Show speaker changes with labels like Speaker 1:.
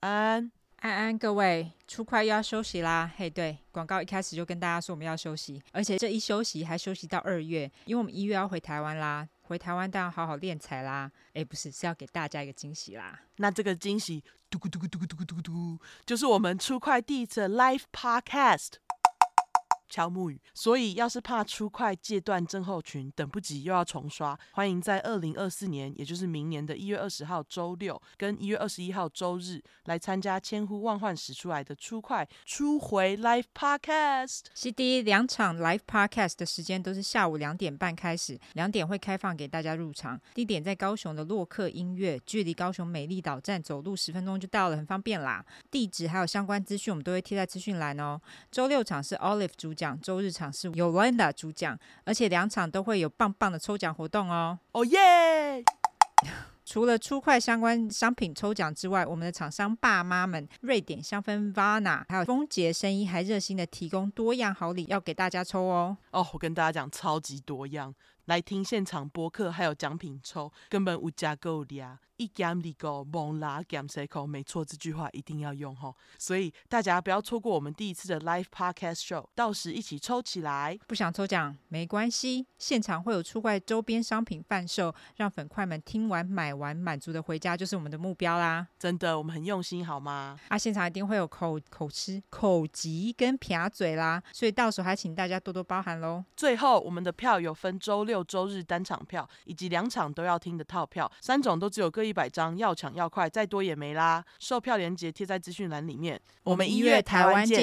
Speaker 1: 安
Speaker 2: 安安，各位，初快又要休息啦。嘿，对，广告一开始就跟大家说我们要休息，而且这一休息还休息到二月，因为我们一月要回台湾啦。回台湾当然好好练才啦。哎，不是，是要给大家一个惊喜啦。
Speaker 1: 那这个惊喜，嘟咕嘟咕嘟咕嘟咕嘟就是我们出快第一次 live podcast。敲木鱼，所以要是怕出快戒断症候群，等不及又要重刷，欢迎在二零二四年，也就是明年的一月二十号周六跟一月二十一号周日来参加千呼万唤始出来的出快初回 Live Podcast。
Speaker 2: CD 两场 Live Podcast 的时间都是下午两点半开始，两点会开放给大家入场，地点在高雄的洛克音乐，距离高雄美丽岛站走路十分钟就到了，很方便啦。地址还有相关资讯我们都会贴在资讯栏哦。周六场是 Olive 主讲周日场是 Yolanda 主讲，而且两场都会有棒棒的抽奖活动哦！
Speaker 1: 哦耶！
Speaker 2: 除了出快相关商品抽奖之外，我们的厂商爸妈们瑞典香氛 Vana 还有丰杰生医还热心的提供多样好礼要给大家抽哦！
Speaker 1: 哦，我跟大家讲，超级多样，来听现场播客还有奖品抽，根本无价够的一减二个，蒙拉减三口，没错，这句话一定要用吼。所以大家不要错过我们第一次的 live podcast show，到时一起抽起来。
Speaker 2: 不想抽奖没关系，现场会有出怪周边商品贩售，让粉块们听完买完满足的回家，就是我们的目标啦。
Speaker 1: 真的，我们很用心，好吗？
Speaker 2: 啊，现场一定会有口口吃、口急跟撇嘴啦，所以到时候还请大家多多包涵喽。
Speaker 1: 最后，我们的票有分周六、周日单场票，以及两场都要听的套票，三种都只有各一。百张，要抢要快，再多也没啦。售票链接贴在资讯栏里面。我们一月台湾见。